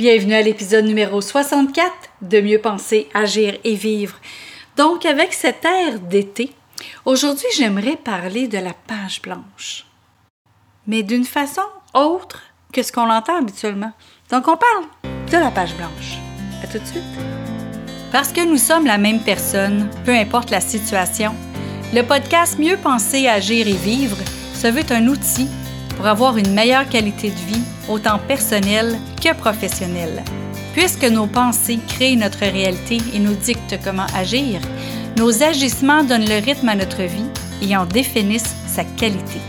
Bienvenue à l'épisode numéro 64 de Mieux penser, agir et vivre. Donc, avec cet air d'été, aujourd'hui, j'aimerais parler de la page blanche. Mais d'une façon autre que ce qu'on l'entend habituellement. Donc, on parle de la page blanche. À tout de suite. Parce que nous sommes la même personne, peu importe la situation, le podcast Mieux penser, agir et vivre se veut un outil pour avoir une meilleure qualité de vie, autant personnelle que professionnelle. Puisque nos pensées créent notre réalité et nous dictent comment agir, nos agissements donnent le rythme à notre vie et en définissent sa qualité.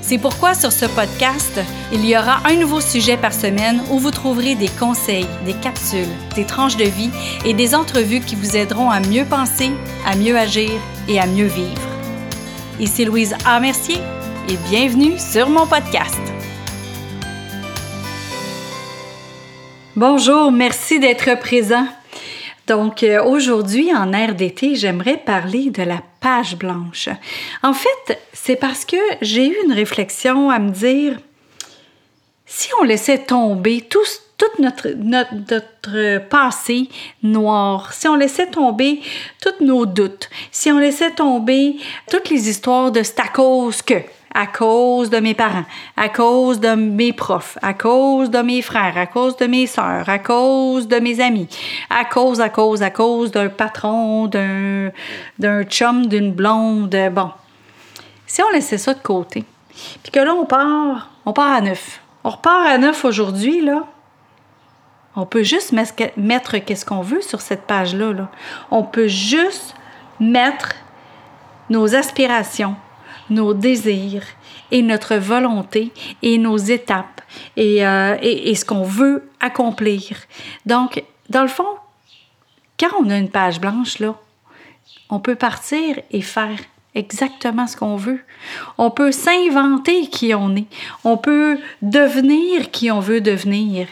C'est pourquoi sur ce podcast, il y aura un nouveau sujet par semaine où vous trouverez des conseils, des capsules, des tranches de vie et des entrevues qui vous aideront à mieux penser, à mieux agir et à mieux vivre. Ici Louise A. Mercier et bienvenue sur mon podcast. Bonjour, merci d'être présent. Donc euh, aujourd'hui, en air d'été, j'aimerais parler de la page blanche. En fait, c'est parce que j'ai eu une réflexion à me dire, si on laissait tomber tout, notre, passé noir, si on laissait tomber tous nos doutes, si on laissait tomber toutes les histoires de c'est à cause que, à cause de mes parents, à cause de mes profs, à cause de mes frères, à cause de mes sœurs, à cause de mes amis, à cause, à cause, à cause d'un patron, d'un, d'un chum, d'une blonde. Bon. Si on laissait ça de côté, puis que là, on part, on part à neuf. On repart à neuf aujourd'hui, là. On peut juste mettre qu'est-ce qu'on veut sur cette page-là. Là. On peut juste mettre nos aspirations, nos désirs et notre volonté et nos étapes euh, et, et, ce qu'on veut accomplir. Donc, dans le fond, quand on a une page blanche, là, on peut partir et faire exactement ce qu'on veut. On peut s'inventer qui on est. On peut devenir qui on veut devenir.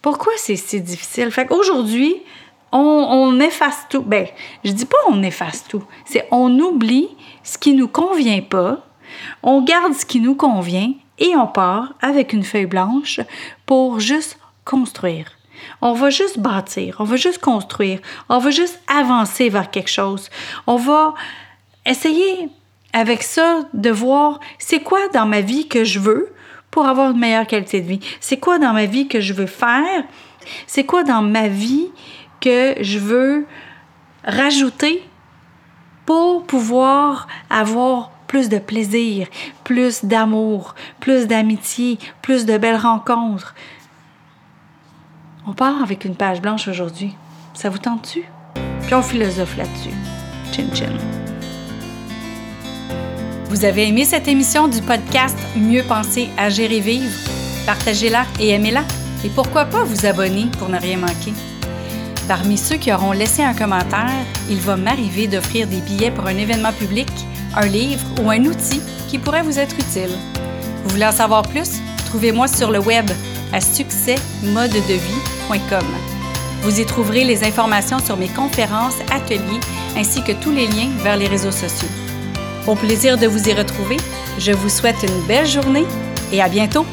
Pourquoi c'est si difficile? Fait qu'aujourd'hui, on, efface tout. Ben, je dis pas on efface tout. C'est on oublie ce qui nous convient pas, on garde ce qui nous convient et on part avec une feuille blanche pour juste construire. On va juste bâtir, on va juste construire, on va juste avancer vers quelque chose. On va essayer avec ça de voir c'est quoi dans ma vie que je veux pour avoir une meilleure qualité de vie. C'est quoi dans ma vie que je veux faire? C'est quoi dans ma vie que je veux rajouter pour pouvoir avoir plus de plaisir, plus d'amour, plus d'amitié, plus de belles rencontres. On part avec une page blanche aujourd'hui. Ça vous tente-tu? Puis on philosophe là-dessus. Chin chin. Vous avez aimé cette émission du podcast Mieux penser, agir et vivre? Partagez-la et aimez-la. Et pourquoi pas vous abonner pour ne rien manquer? Parmi ceux qui auront laissé un commentaire, il va m'arriver d'offrir des billets pour un événement public, un livre ou un outil qui pourrait vous être utile. Vous voulez en savoir plus? Trouvez-moi sur le web à succèsmodedevie.com. Vous y trouverez les informations sur mes conférences, ateliers ainsi que tous les liens vers les réseaux sociaux. Au plaisir de vous y retrouver, je vous souhaite une belle journée et à bientôt!